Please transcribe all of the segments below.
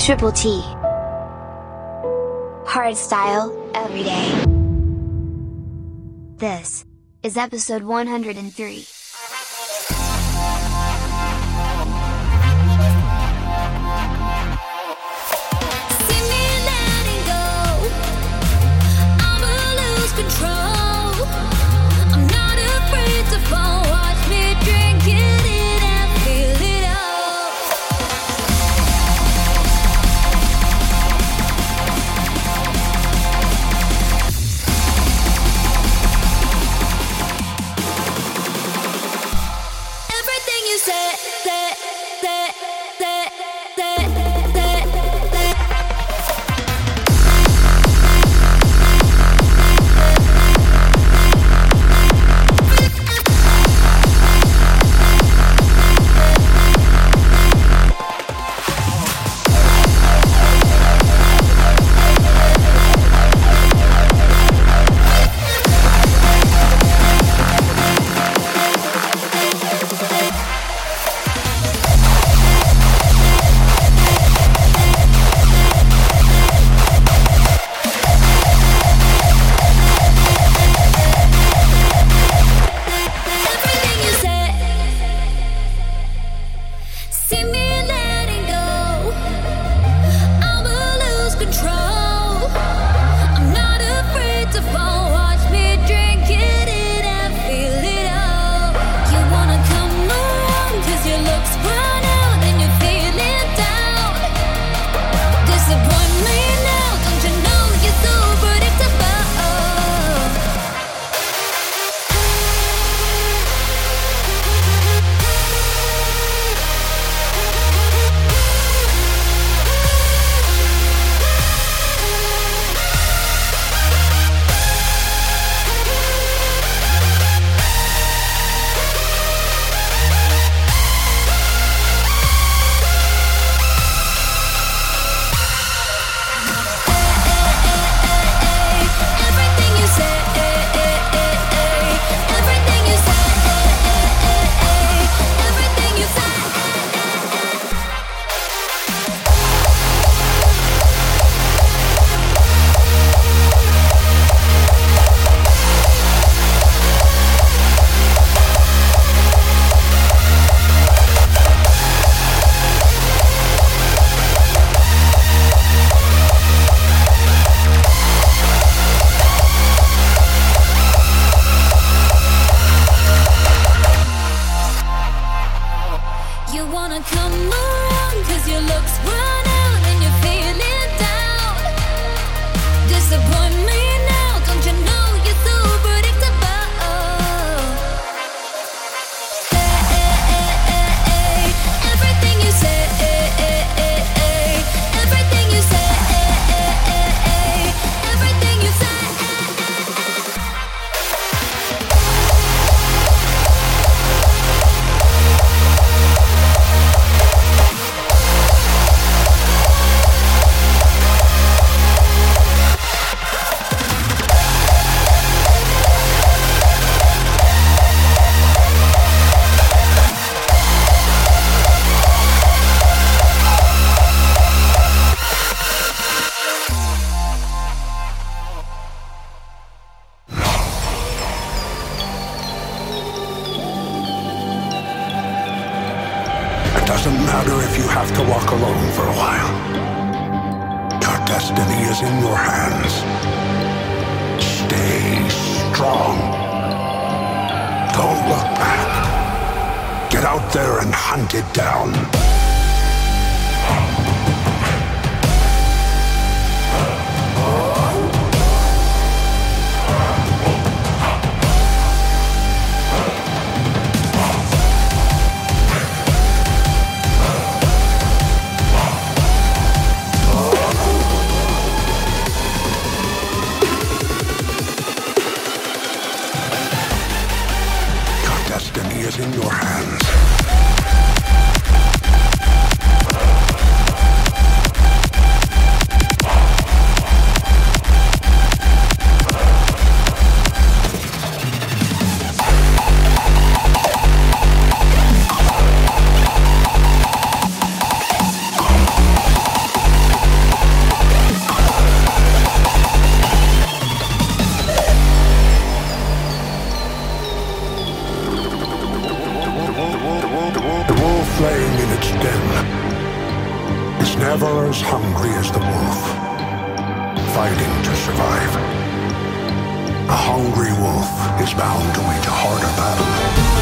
Triple T. Hard style, every day. This is episode 103. have to walk alone for a while. Your destiny is in your hands. Stay strong. Don't look back. Get out there and hunt it down. never as hungry as the wolf, fighting to survive. A hungry wolf is bound to wage a harder battle.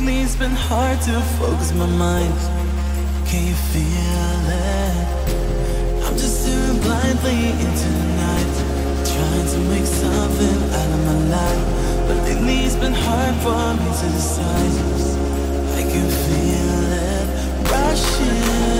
Lately it's been hard to focus my mind. Can you feel it? I'm just staring blindly into the night, trying to make something out of my life. But lately it's been hard for me to decide. I can feel it rushing.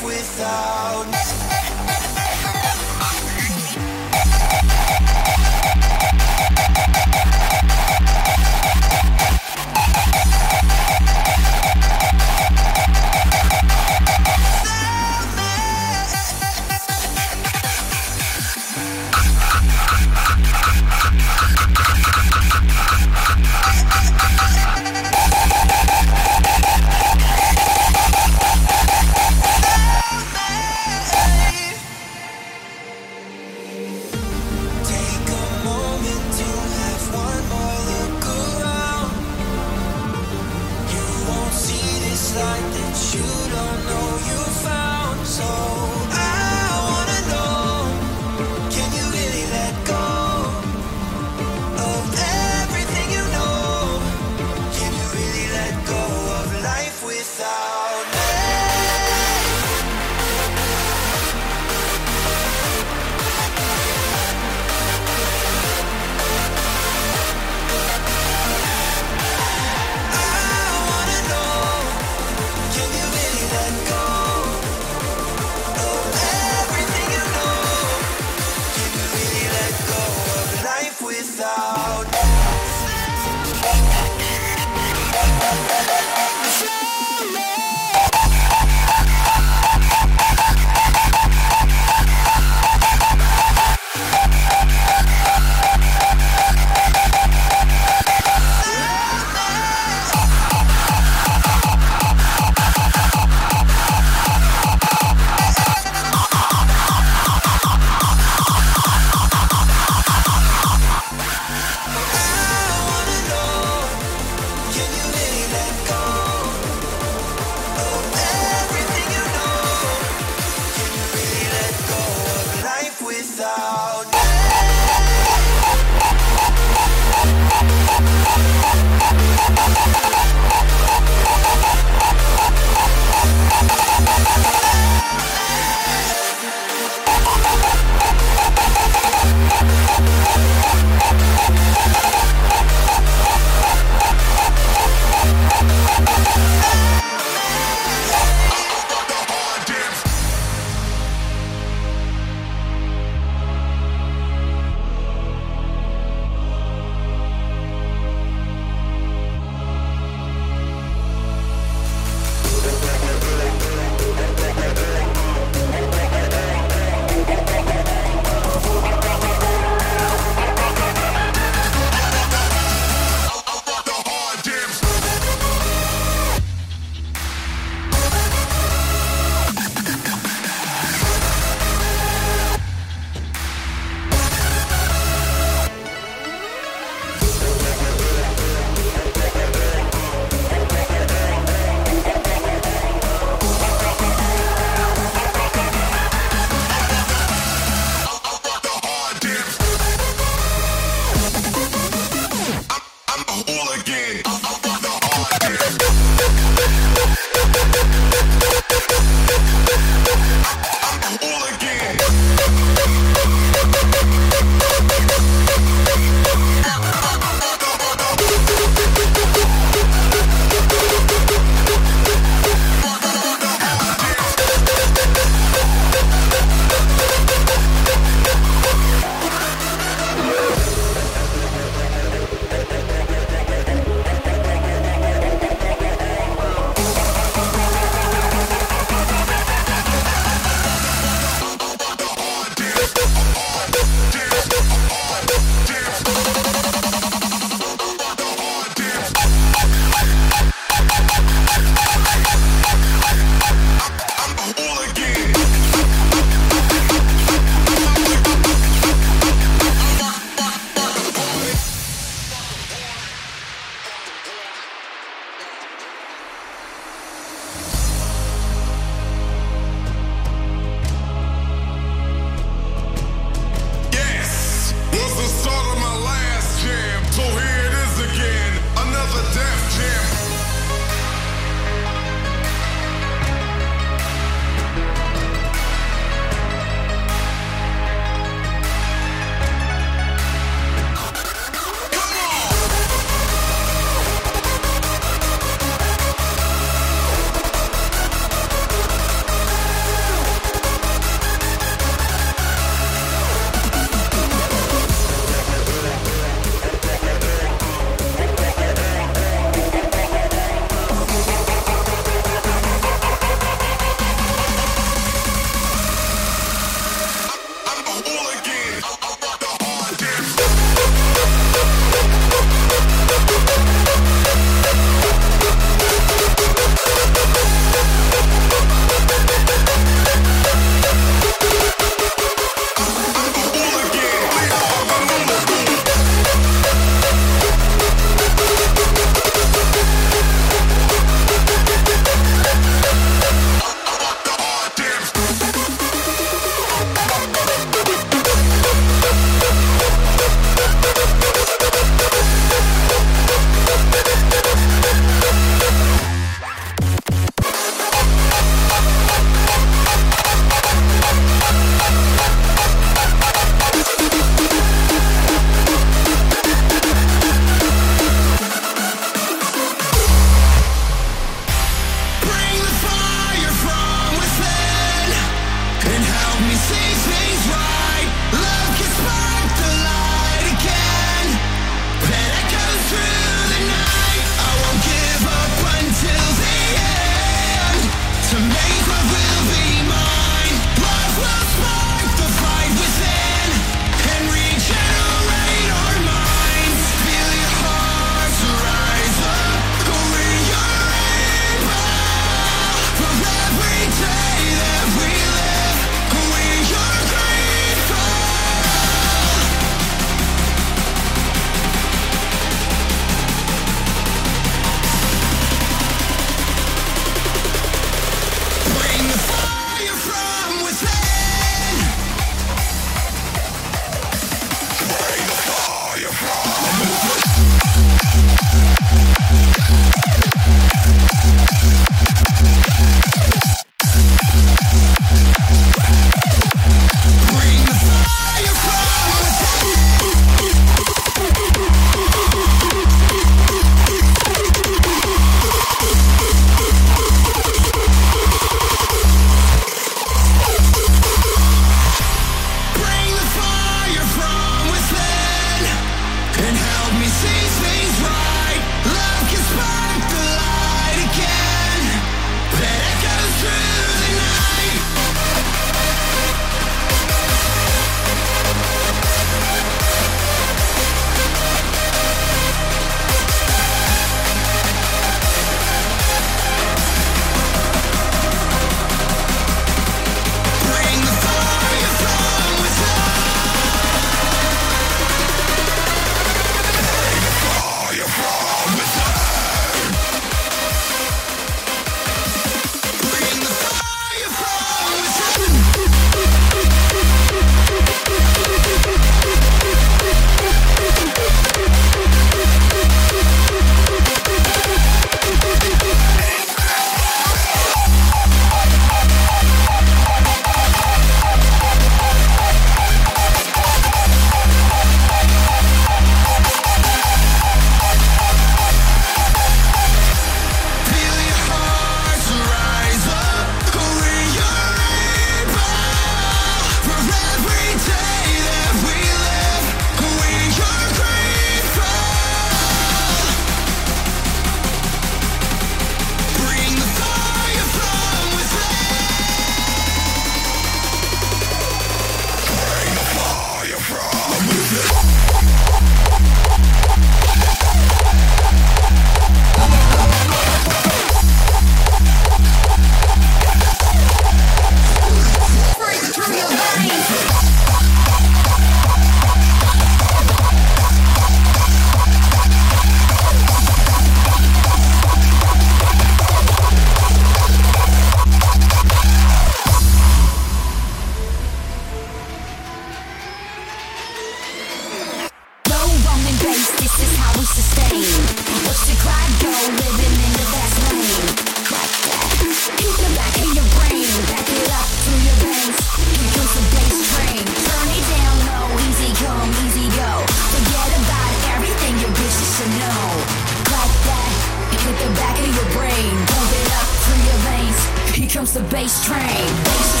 bass train. Bass train.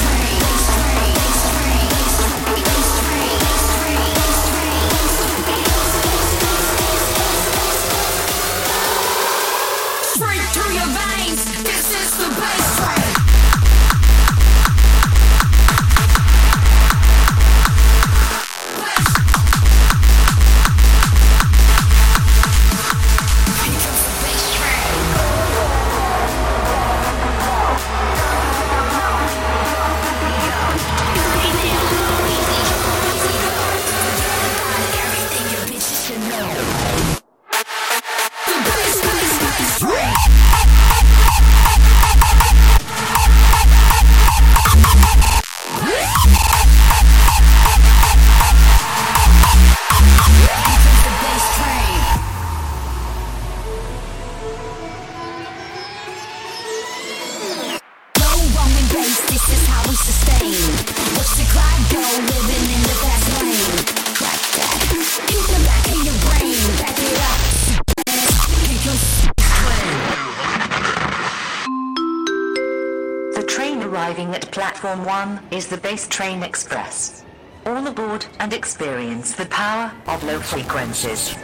Space Train Express. All aboard and experience the power of low frequencies.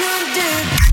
Night watch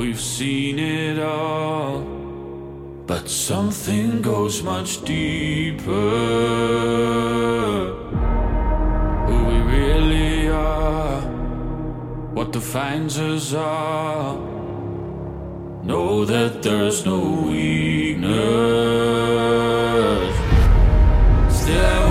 We've seen it all, but something goes much deeper. Who we really are, what defines us all. Know that there's no weakness. Still,